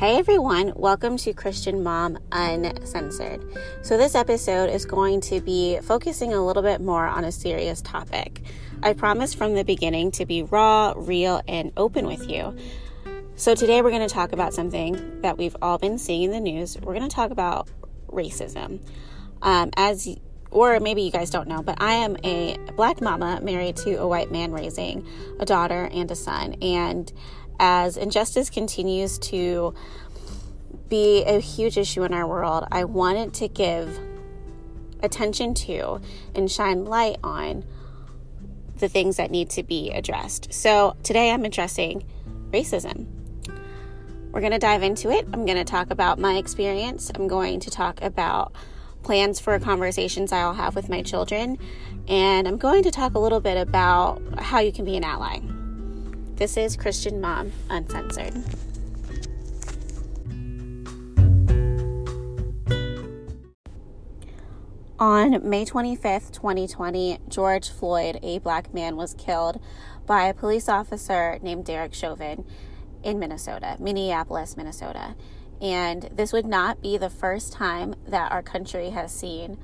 Hey everyone, welcome to Christian Mom Uncensored. So, this episode is going to be focusing a little bit more on a serious topic. I promised from the beginning to be raw, real, and open with you. So, today we're going to talk about something that we've all been seeing in the news. We're going to talk about racism. Um, as or maybe you guys don't know, but I am a black mama married to a white man raising a daughter and a son. And as injustice continues to be a huge issue in our world, I wanted to give attention to and shine light on the things that need to be addressed. So today I'm addressing racism. We're going to dive into it. I'm going to talk about my experience. I'm going to talk about plans for conversations I'll have with my children. And I'm going to talk a little bit about how you can be an ally. This is Christian Mom Uncensored. On May 25th, 2020, George Floyd, a black man, was killed by a police officer named Derek Chauvin in Minnesota, Minneapolis, Minnesota. And this would not be the first time that our country has seen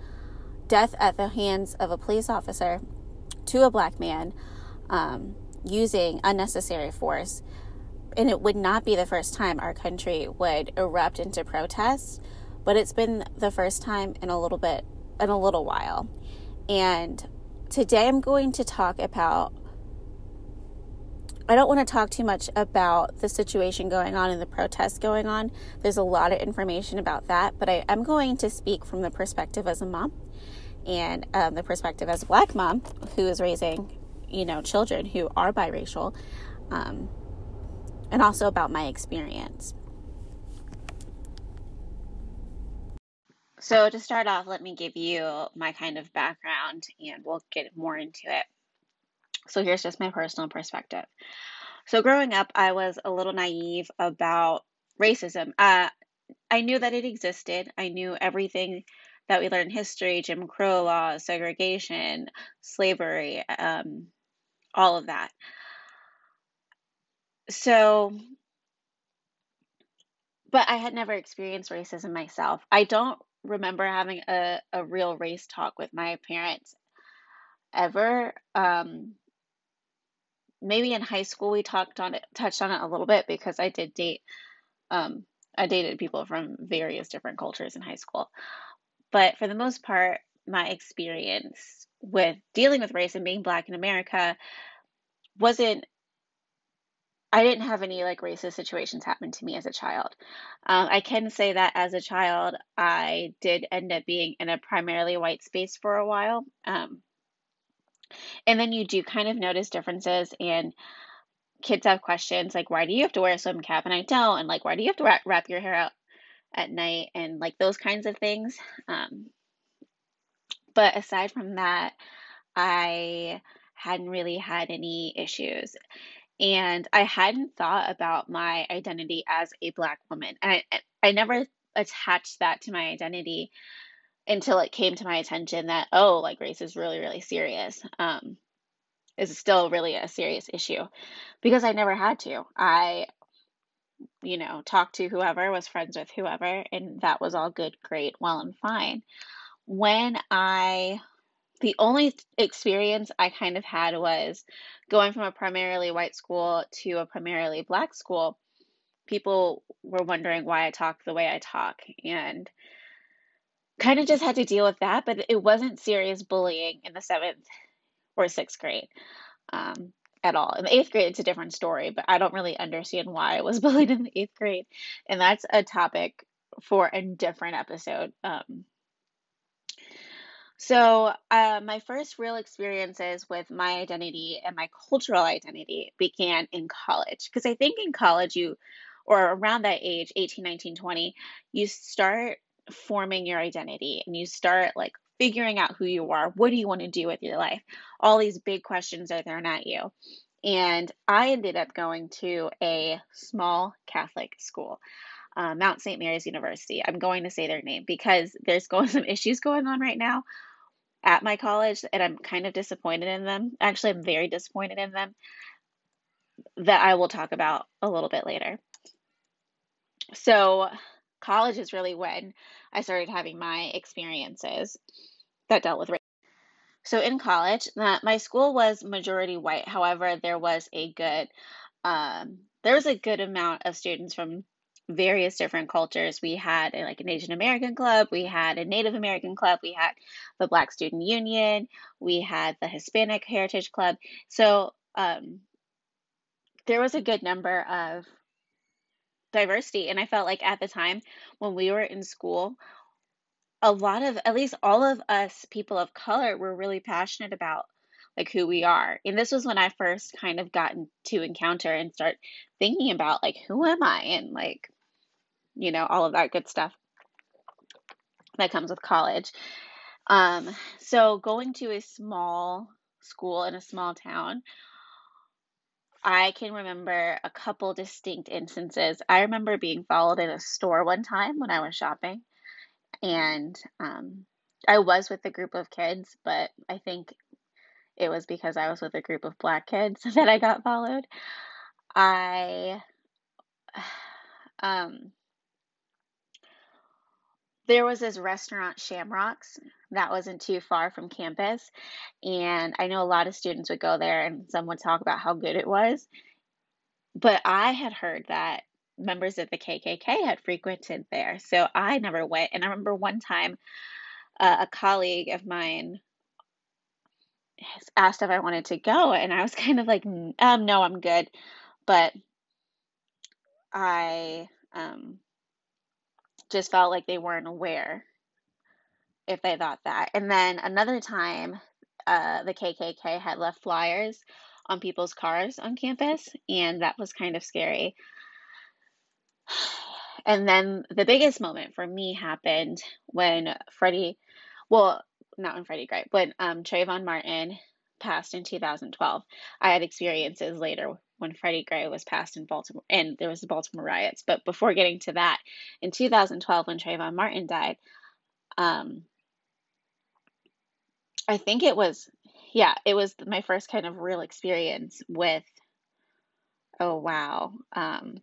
death at the hands of a police officer to a black man. Um, using unnecessary force. And it would not be the first time our country would erupt into protests, but it's been the first time in a little bit, in a little while. And today I'm going to talk about I don't want to talk too much about the situation going on and the protests going on. There's a lot of information about that, but I am going to speak from the perspective as a mom and um, the perspective as a black mom who is raising you know, children who are biracial, um, and also about my experience. So, to start off, let me give you my kind of background and we'll get more into it. So, here's just my personal perspective. So, growing up, I was a little naive about racism. Uh, I knew that it existed, I knew everything that we learned history Jim Crow laws, segregation, slavery, um, all of that. So, but I had never experienced racism myself. I don't remember having a, a real race talk with my parents ever. Um, maybe in high school we talked on it, touched on it a little bit because I did date, um, I dated people from various different cultures in high school. But for the most part, my experience with dealing with race and being black in America wasn't I didn't have any like racist situations happen to me as a child. Um, I can say that as a child, I did end up being in a primarily white space for a while. Um, and then you do kind of notice differences, and kids have questions like, why do you have to wear a swim cap and I don't? And like, why do you have to wrap, wrap your hair out at night? And like those kinds of things. Um, but aside from that, I hadn't really had any issues. And I hadn't thought about my identity as a Black woman. And I, I never attached that to my identity until it came to my attention that, oh, like race is really, really serious. Um, is still really a serious issue because I never had to. I, you know, talked to whoever, was friends with whoever, and that was all good, great, well, and fine. When I the only experience I kind of had was going from a primarily white school to a primarily black school. People were wondering why I talk the way I talk and kind of just had to deal with that, but it wasn't serious bullying in the seventh or sixth grade um, at all. In the eighth grade, it's a different story, but I don't really understand why I was bullied in the eighth grade. And that's a topic for a different episode. Um, so, uh, my first real experiences with my identity and my cultural identity began in college. Because I think in college, you, or around that age, 18, 19, 20, you start forming your identity and you start like figuring out who you are. What do you want to do with your life? All these big questions are thrown at you. And I ended up going to a small Catholic school. Uh, Mount St. Mary's University. I'm going to say their name because there's going some issues going on right now at my college, and I'm kind of disappointed in them. Actually, I'm very disappointed in them that I will talk about a little bit later. So, college is really when I started having my experiences that dealt with race. So, in college, my school was majority white. However, there was a good um, there was a good amount of students from various different cultures. We had like an Asian American club, we had a Native American club, we had the Black Student Union, we had the Hispanic Heritage Club. So um, there was a good number of diversity, and I felt like at the time when we were in school, a lot of at least all of us people of color were really passionate about like who we are. And this was when I first kind of gotten to encounter and start thinking about like who am I and like you know all of that good stuff that comes with college. Um so going to a small school in a small town I can remember a couple distinct instances. I remember being followed in a store one time when I was shopping, and um, I was with a group of kids, but I think it was because I was with a group of black kids that I got followed. I um there was this restaurant Shamrocks that wasn't too far from campus and I know a lot of students would go there and some would talk about how good it was. But I had heard that members of the KKK had frequented there. So I never went and I remember one time uh, a colleague of mine asked if I wanted to go, and I was kind of like, um, no, I'm good. But I um, just felt like they weren't aware if they thought that. And then another time, uh, the KKK had left flyers on people's cars on campus, and that was kind of scary. And then the biggest moment for me happened when Freddie, well, not when Freddie Gray, when um, Trayvon Martin passed in 2012. I had experiences later when Freddie Gray was passed in Baltimore, and there was the Baltimore riots. But before getting to that, in 2012, when Trayvon Martin died, um, I think it was, yeah, it was my first kind of real experience with, oh wow, um,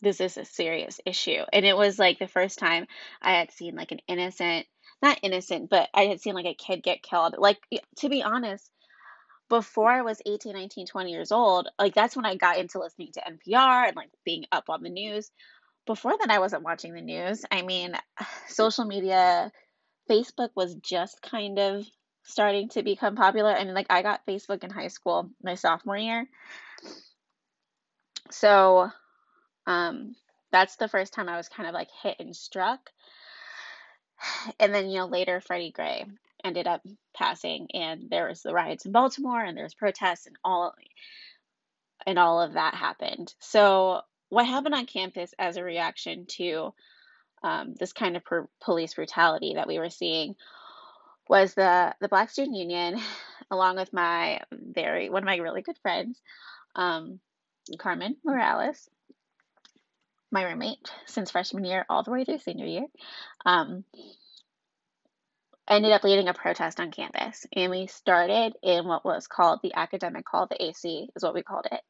this is a serious issue. And it was like the first time I had seen like an innocent, not innocent, but I had seen like a kid get killed. Like, to be honest, before I was 18, 19, 20 years old, like that's when I got into listening to NPR and like being up on the news. Before then, I wasn't watching the news. I mean, social media, Facebook was just kind of starting to become popular. I mean, like I got Facebook in high school, my sophomore year. So um, that's the first time I was kind of like hit and struck. And then, you know, later Freddie Gray ended up passing and there was the riots in Baltimore and there's protests and all and all of that happened. So what happened on campus as a reaction to um, this kind of per- police brutality that we were seeing was the the Black Student Union, along with my very one of my really good friends, um, Carmen Morales, my roommate since freshman year all the way through senior year, um, ended up leading a protest on campus. And we started in what was called the academic hall, the AC is what we called it.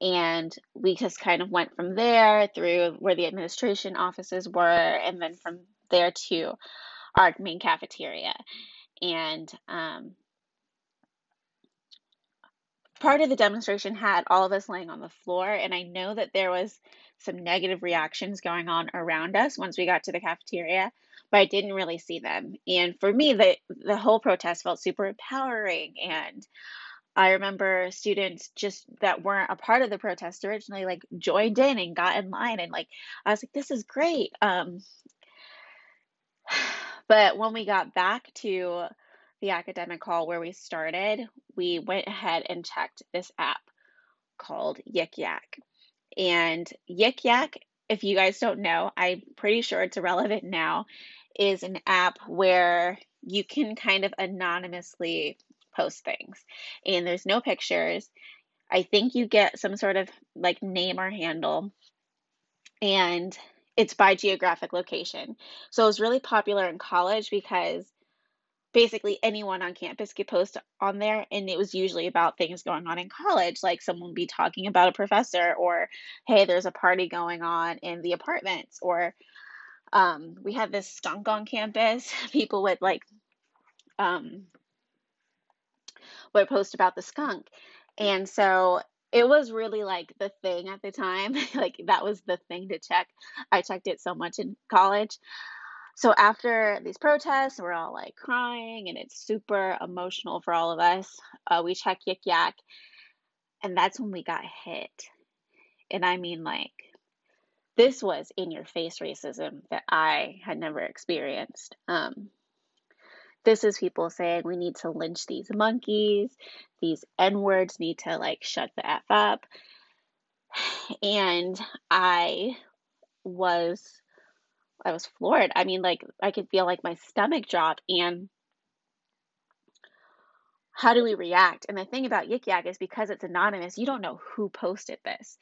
And we just kind of went from there through where the administration offices were, and then from there to our main cafeteria. And um, part of the demonstration had all of us laying on the floor, and I know that there was some negative reactions going on around us once we got to the cafeteria, but I didn't really see them. And for me, the the whole protest felt super empowering and I remember students just that weren't a part of the protest originally like joined in and got in line and like I was like this is great. Um but when we got back to the academic hall where we started, we went ahead and checked this app called Yik Yak. And Yik Yak, if you guys don't know, I'm pretty sure it's irrelevant now, is an app where you can kind of anonymously post things. And there's no pictures. I think you get some sort of like name or handle. And it's by geographic location. So it was really popular in college because basically anyone on campus could post on there and it was usually about things going on in college like someone would be talking about a professor or hey there's a party going on in the apartments or um, we had this skunk on campus. People would like um, would post about the skunk. And so it was really like the thing at the time. Like that was the thing to check. I checked it so much in college so after these protests, we're all like crying and it's super emotional for all of us. Uh, we check Yik Yak, and that's when we got hit. And I mean, like, this was in your face racism that I had never experienced. Um, this is people saying we need to lynch these monkeys, these N words need to like shut the F up. And I was I was floored. I mean, like I could feel like my stomach drop and how do we react? And the thing about Yik Yak is because it's anonymous, you don't know who posted this.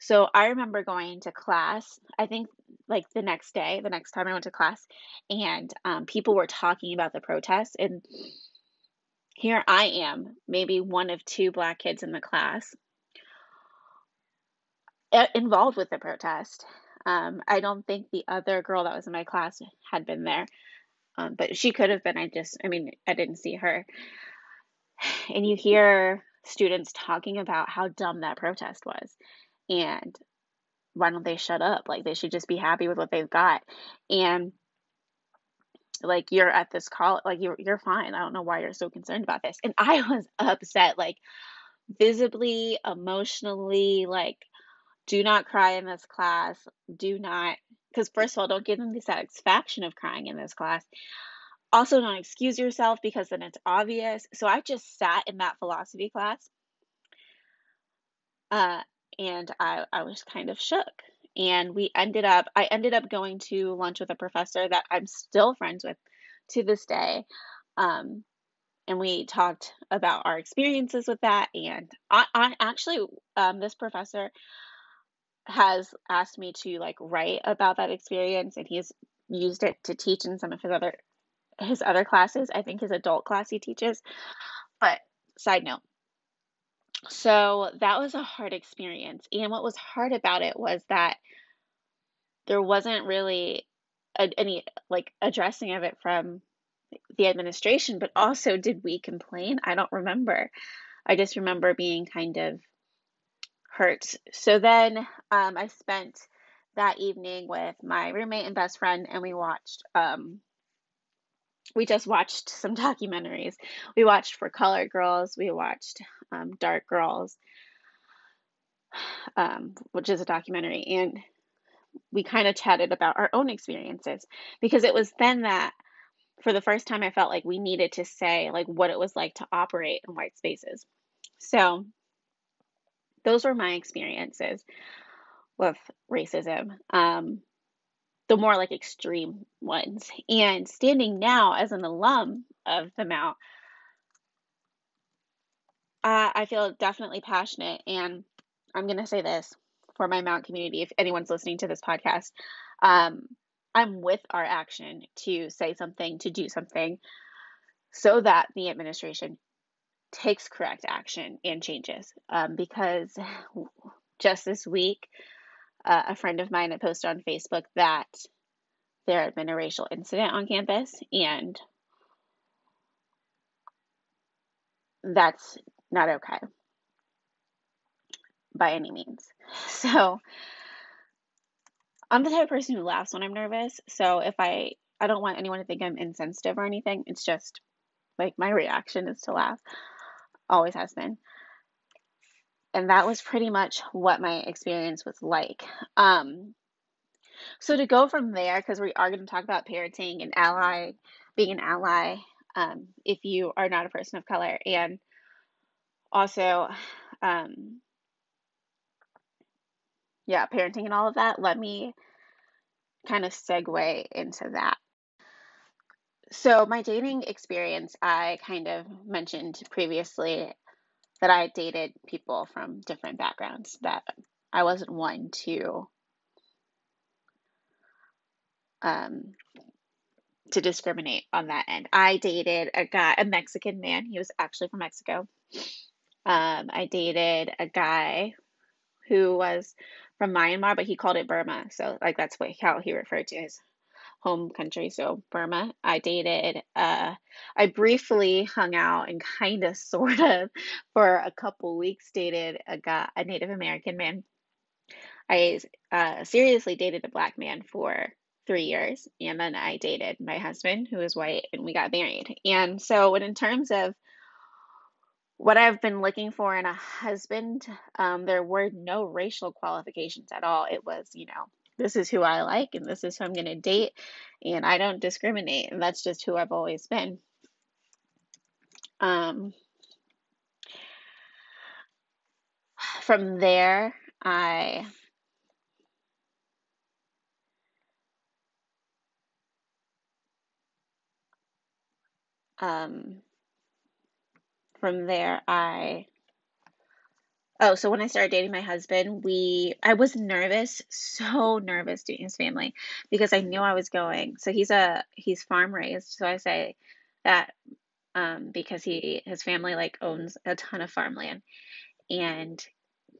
So I remember going to class, I think like the next day, the next time I went to class, and um, people were talking about the protests. And here I am, maybe one of two black kids in the class, involved with the protest. Um, I don't think the other girl that was in my class had been there, um, but she could have been. I just, I mean, I didn't see her. And you hear students talking about how dumb that protest was, and why don't they shut up? Like they should just be happy with what they've got, and like you're at this call, like you're you're fine. I don't know why you're so concerned about this. And I was upset, like visibly, emotionally, like do not cry in this class. Do not, because first of all, don't give them the satisfaction of crying in this class. Also, don't excuse yourself because then it's obvious. So I just sat in that philosophy class uh, and I, I was kind of shook. And we ended up, I ended up going to lunch with a professor that I'm still friends with to this day. Um, and we talked about our experiences with that. And I, I actually, um, this professor has asked me to like write about that experience and he's used it to teach in some of his other his other classes. I think his adult class he teaches. But side note. So that was a hard experience. And what was hard about it was that there wasn't really a, any like addressing of it from the administration, but also did we complain? I don't remember. I just remember being kind of hurt. So then um, I spent that evening with my roommate and best friend, and we watched. Um, we just watched some documentaries. We watched For Colored Girls. We watched um, Dark Girls, um, which is a documentary, and we kind of chatted about our own experiences because it was then that for the first time I felt like we needed to say like what it was like to operate in white spaces. So those were my experiences with racism. Um, the more like extreme ones. And standing now as an alum of the Mount, uh, I feel definitely passionate. And I'm going to say this for my Mount community, if anyone's listening to this podcast, um, I'm with our action to say something, to do something, so that the administration takes correct action and changes. Um, because just this week, uh, a friend of mine had posted on Facebook that there had been a racial incident on campus, and that's not okay by any means. So, I'm the type of person who laughs when I'm nervous. So, if I I don't want anyone to think I'm insensitive or anything. It's just like my reaction is to laugh always has been. And that was pretty much what my experience was like. Um, so to go from there, because we are going to talk about parenting and ally, being an ally, um, if you are not a person of color, and also, um, yeah, parenting and all of that. Let me kind of segue into that. So, my dating experience, I kind of mentioned previously that I dated people from different backgrounds, that I wasn't one to um, to discriminate on that end. I dated a guy, a Mexican man. He was actually from Mexico. Um, I dated a guy who was from Myanmar, but he called it Burma. So like that's what how he referred to his home country. So Burma. I dated. Uh, I briefly hung out and kind of, sort of, for a couple weeks. Dated a guy, a Native American man. I uh, seriously dated a black man for three years, and then I dated my husband, who is white, and we got married. And so, in terms of what I've been looking for in a husband, um, there were no racial qualifications at all. It was, you know, this is who I like and this is who I'm going to date, and I don't discriminate, and that's just who I've always been. Um, from there, I um, from there, I oh, so when I started dating my husband, we I was nervous, so nervous dating his family because I knew I was going. So he's a he's farm raised, so I say that um, because he his family like owns a ton of farmland, and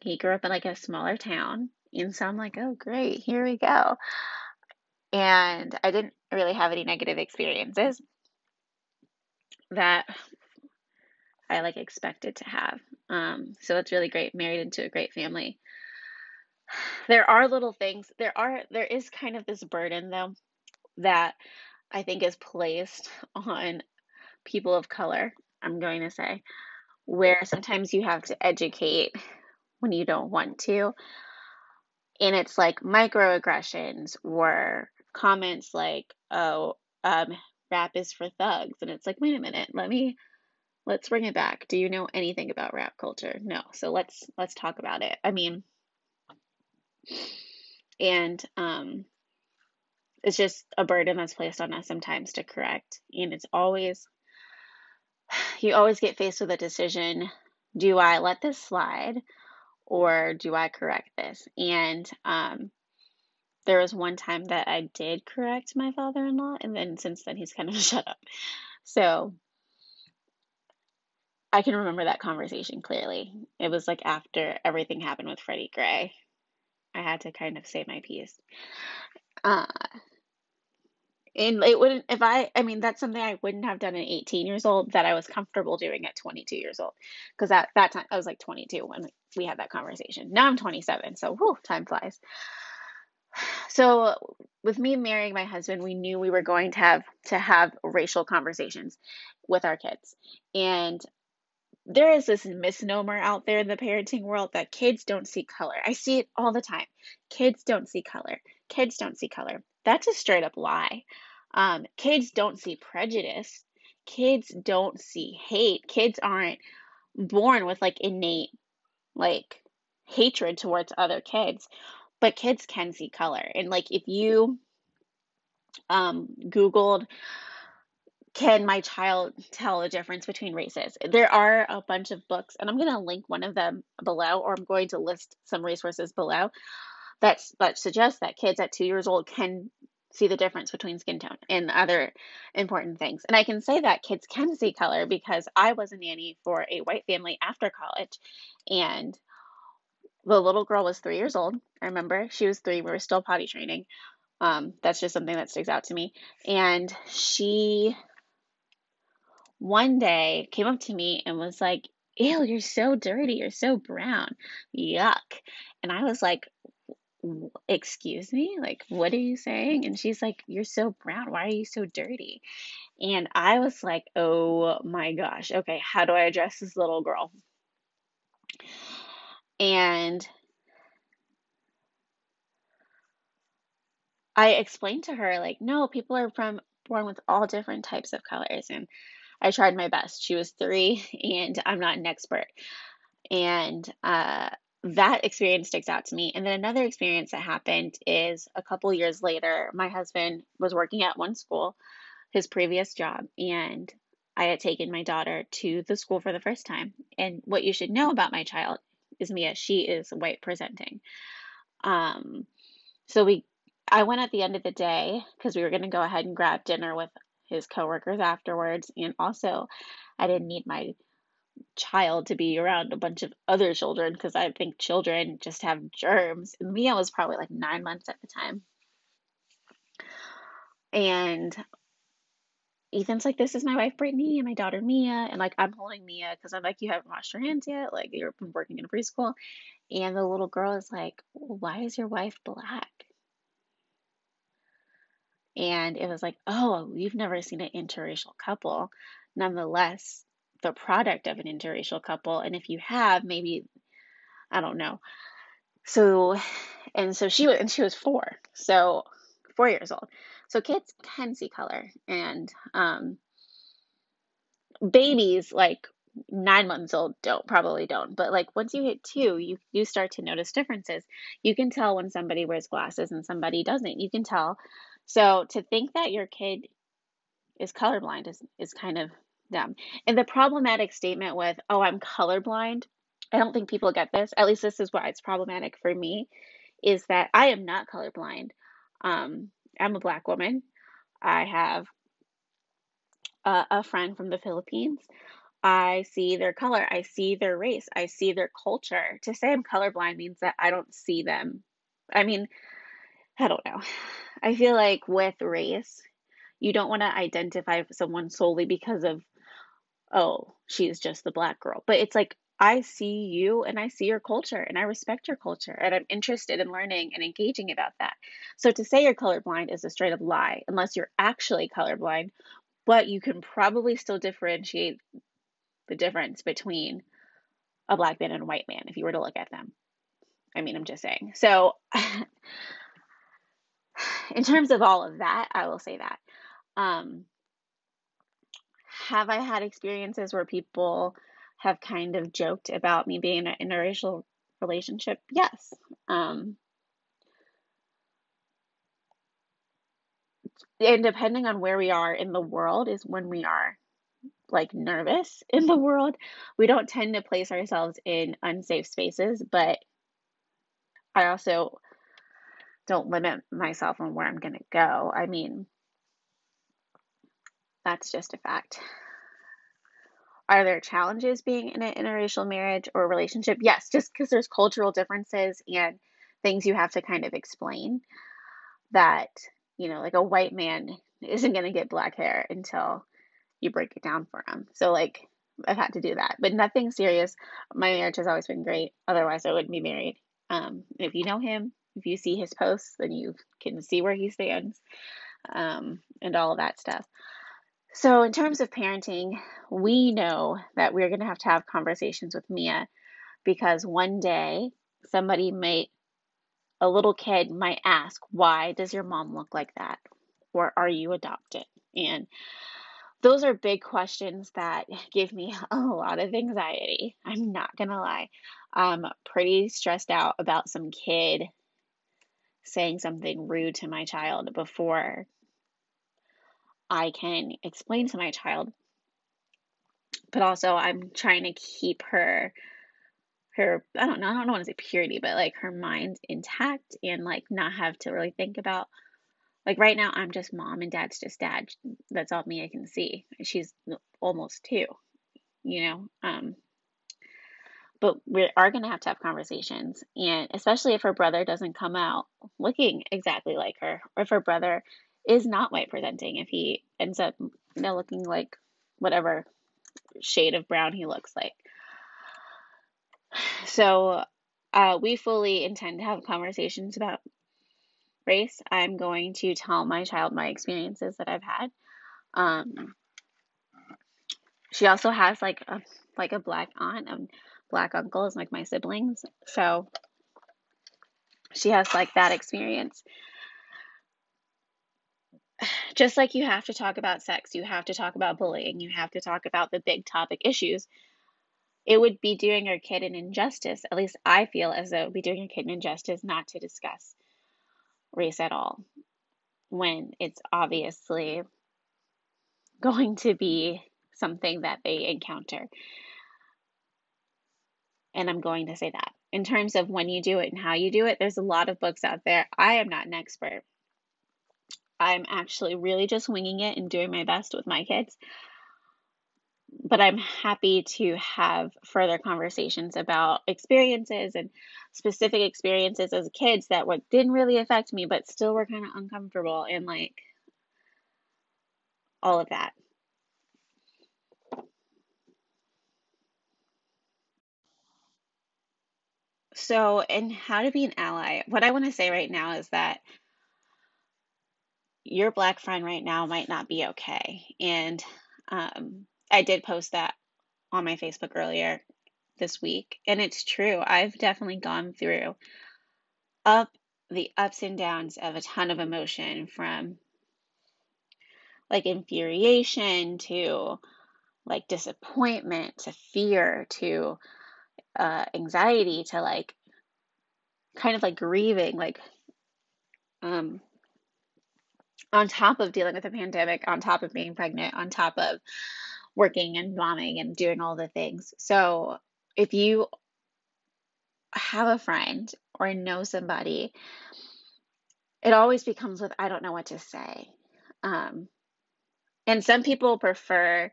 he grew up in like a smaller town, and so I'm like, oh great, here we go. And I didn't really have any negative experiences that I like expected to have. Um, so it's really great. Married into a great family. There are little things. There are there is kind of this burden though that I think is placed on people of color. I'm going to say where sometimes you have to educate when you don't want to. And it's like microaggressions or comments like, oh, um, rap is for thugs. And it's like, wait a minute, let me let's bring it back. Do you know anything about rap culture? No. So let's let's talk about it. I mean and um it's just a burden that's placed on us sometimes to correct. And it's always you always get faced with a decision, do I let this slide or do I correct this? And um there was one time that I did correct my father in law, and then since then he's kind of shut up. So I can remember that conversation clearly. It was like after everything happened with Freddie Gray. I had to kind of say my piece. Uh, and it wouldn't, if I, I mean, that's something I wouldn't have done at 18 years old that I was comfortable doing at 22 years old. Because at that time, I was like 22 when we had that conversation. Now I'm 27, so whew, time flies. So with me marrying my husband, we knew we were going to have to have racial conversations with our kids. And there is this misnomer out there in the parenting world that kids don't see color. I see it all the time. Kids don't see color. Kids don't see color. That's a straight up lie. Um, kids don't see prejudice. Kids don't see hate. Kids aren't born with like innate like hatred towards other kids but kids can see color. And like if you um, Googled, can my child tell the difference between races? There are a bunch of books, and I'm going to link one of them below, or I'm going to list some resources below that that suggest that kids at two years old can see the difference between skin tone and other important things. And I can say that kids can see color because I was a nanny for a white family after college, and the little girl was three years old. I remember she was three. We were still potty training. Um, that's just something that sticks out to me. And she one day came up to me and was like, Ew, you're so dirty. You're so brown. Yuck. And I was like, Excuse me? Like, what are you saying? And she's like, You're so brown. Why are you so dirty? And I was like, Oh my gosh. Okay, how do I address this little girl? And I explained to her, like, no, people are from born with all different types of colors. And I tried my best. She was three, and I'm not an expert. And uh, that experience sticks out to me. And then another experience that happened is a couple years later, my husband was working at one school, his previous job, and I had taken my daughter to the school for the first time. And what you should know about my child is Mia. She is white presenting. Um, so we, I went at the end of the day because we were going to go ahead and grab dinner with his coworkers afterwards. And also, I didn't need my child to be around a bunch of other children because I think children just have germs. And Mia was probably like nine months at the time. And Ethan's like, This is my wife Brittany and my daughter Mia. And like, I'm holding Mia because I'm like, You haven't washed your hands yet. Like, you're working in a preschool. And the little girl is like, Why is your wife black? And it was like, Oh, we've never seen an interracial couple. Nonetheless, the product of an interracial couple. And if you have, maybe, I don't know. So, and so she was, and she was four. So, four years old. So kids can see color, and um, babies like nine months old don't probably don't but like once you hit two you you start to notice differences you can tell when somebody wears glasses and somebody doesn't you can tell so to think that your kid is colorblind is is kind of dumb and the problematic statement with oh i'm colorblind i don't think people get this at least this is why it's problematic for me is that i am not colorblind um I'm a black woman. I have a, a friend from the Philippines. I see their color. I see their race. I see their culture. To say I'm colorblind means that I don't see them. I mean, I don't know. I feel like with race, you don't want to identify someone solely because of, oh, she's just the black girl. But it's like I see you and I see your culture and I respect your culture and I'm interested in learning and engaging about that. So to say you're colorblind is a straight up lie unless you're actually colorblind, but you can probably still differentiate the difference between a black man and a white man if you were to look at them. I mean, I'm just saying. So in terms of all of that, I will say that. Um, have I had experiences where people have kind of joked about me being in an interracial relationship? Yes. Um, and depending on where we are in the world is when we are like nervous in the world. We don't tend to place ourselves in unsafe spaces, but I also don't limit myself on where I'm going to go. I mean, that's just a fact. Are there challenges being in an interracial marriage or relationship? Yes, just because there's cultural differences and things you have to kind of explain that, you know, like a white man isn't going to get black hair until you break it down for him. So, like, I've had to do that, but nothing serious. My marriage has always been great. Otherwise, I wouldn't be married. Um, if you know him, if you see his posts, then you can see where he stands um, and all of that stuff. So, in terms of parenting, we know that we're going to have to have conversations with Mia because one day somebody might, a little kid might ask, Why does your mom look like that? Or are you adopted? And those are big questions that give me a lot of anxiety. I'm not going to lie. I'm pretty stressed out about some kid saying something rude to my child before I can explain to my child. But also I'm trying to keep her her I don't know, I don't want to say purity, but like her mind intact and like not have to really think about like right now I'm just mom and dad's just dad. That's all me I can see. She's almost two, you know. Um but we are going to have to have conversations. And especially if her brother doesn't come out looking exactly like her or if her brother is not white presenting if he ends up you know looking like whatever shade of brown he looks like. So uh, we fully intend to have conversations about race. I'm going to tell my child my experiences that i've had. Um, she also has like a like a black aunt and black uncles like my siblings so she has like that experience just like you have to talk about sex, you have to talk about bullying, you have to talk about the big topic issues. It would be doing your kid an injustice, at least I feel as though it would be doing your kid an injustice not to discuss race at all when it's obviously going to be something that they encounter. And I'm going to say that. In terms of when you do it and how you do it, there's a lot of books out there. I am not an expert I'm actually really just winging it and doing my best with my kids. But I'm happy to have further conversations about experiences and specific experiences as kids that what didn't really affect me, but still were kind of uncomfortable and like all of that. So, and how to be an ally, what I want to say right now is that your black friend right now might not be okay. And um, I did post that on my Facebook earlier this week. And it's true. I've definitely gone through up the ups and downs of a ton of emotion from like infuriation to like disappointment to fear to uh, anxiety to like kind of like grieving like um on top of dealing with a pandemic on top of being pregnant on top of working and momming and doing all the things. So if you have a friend or know somebody it always becomes with i don't know what to say. Um and some people prefer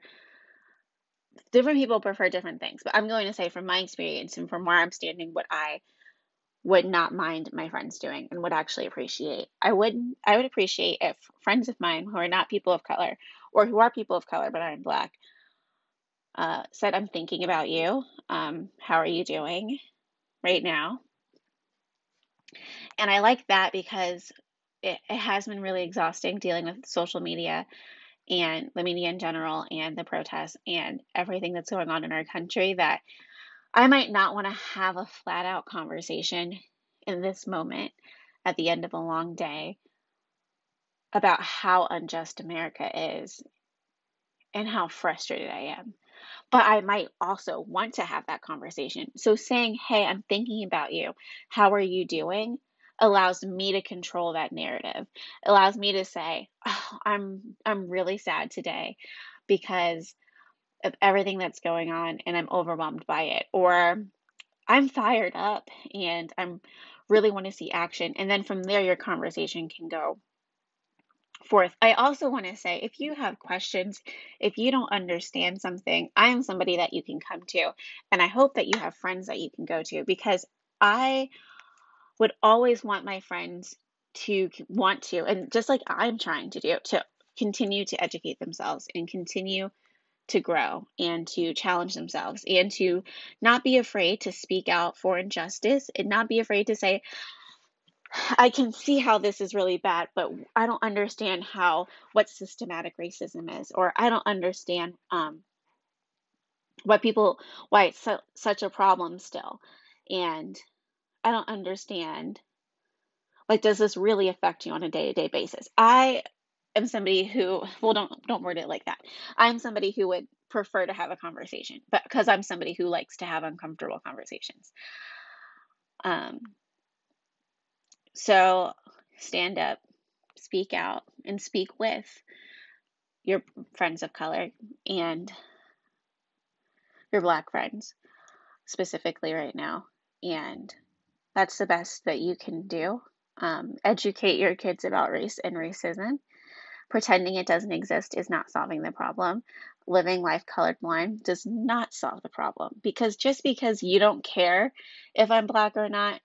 different people prefer different things but i'm going to say from my experience and from where i'm standing what i would not mind my friends doing and would actually appreciate. I would i would appreciate if friends of mine who are not people of color or who are people of color but aren't black uh, said i'm thinking about you. Um, how are you doing right now? And i like that because it, it has been really exhausting dealing with social media and the media in general and the protests and everything that's going on in our country that I might not want to have a flat out conversation in this moment at the end of a long day about how unjust America is and how frustrated I am. But I might also want to have that conversation. So saying, hey, I'm thinking about you. How are you doing? Allows me to control that narrative. Allows me to say, oh, I'm I'm really sad today because of everything that's going on and I'm overwhelmed by it or I'm fired up and I'm really want to see action and then from there your conversation can go forth. I also want to say if you have questions, if you don't understand something, I am somebody that you can come to and I hope that you have friends that you can go to because I would always want my friends to want to, and just like I'm trying to do, to continue to educate themselves and continue to grow and to challenge themselves and to not be afraid to speak out for injustice and not be afraid to say, I can see how this is really bad, but I don't understand how what systematic racism is, or I don't understand um, what people why it's so, such a problem still, and I don't understand. Like, does this really affect you on a day to day basis? I am somebody who, well, don't don't word it like that. I'm somebody who would prefer to have a conversation, but because I'm somebody who likes to have uncomfortable conversations. Um. So stand up, speak out, and speak with your friends of color and your black friends specifically right now and that's the best that you can do. Um, educate your kids about race and racism. Pretending it doesn't exist is not solving the problem. Living life colorblind does not solve the problem because just because you don't care if I'm black or not,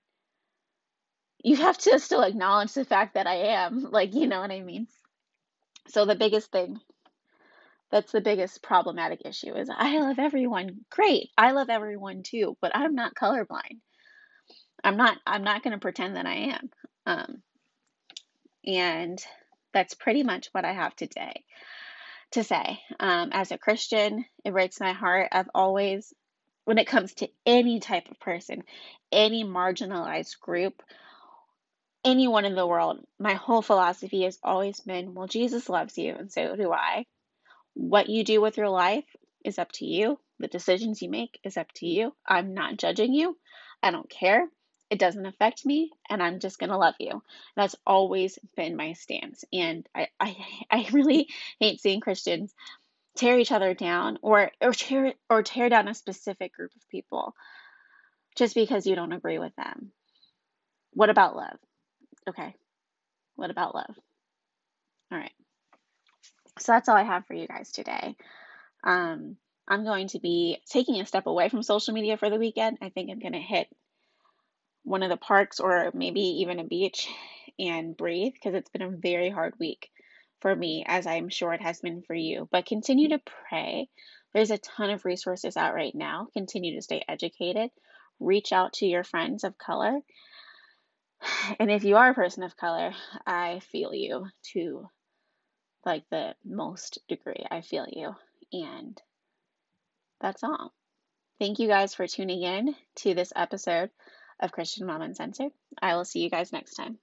you have to still acknowledge the fact that I am. Like, you know what I mean? So, the biggest thing that's the biggest problematic issue is I love everyone. Great. I love everyone too, but I'm not colorblind. I'm not I'm not going to pretend that I am. Um, and that's pretty much what I have today to say. Um, as a Christian, it breaks my heart. I've always, when it comes to any type of person, any marginalized group, anyone in the world, my whole philosophy has always been well, Jesus loves you, and so do I. What you do with your life is up to you. The decisions you make is up to you. I'm not judging you. I don't care. It doesn't affect me, and I'm just gonna love you. That's always been my stance, and I I, I really hate seeing Christians tear each other down or or tear or tear down a specific group of people just because you don't agree with them. What about love? Okay. What about love? All right. So that's all I have for you guys today. Um, I'm going to be taking a step away from social media for the weekend. I think I'm going to hit one of the parks or maybe even a beach and breathe because it's been a very hard week for me, as I'm sure it has been for you. But continue to pray. There's a ton of resources out right now. Continue to stay educated. Reach out to your friends of color. And if you are a person of color, I feel you to like the most degree. I feel you. And that's all. Thank you guys for tuning in to this episode of Christian Mom Uncensored. I will see you guys next time.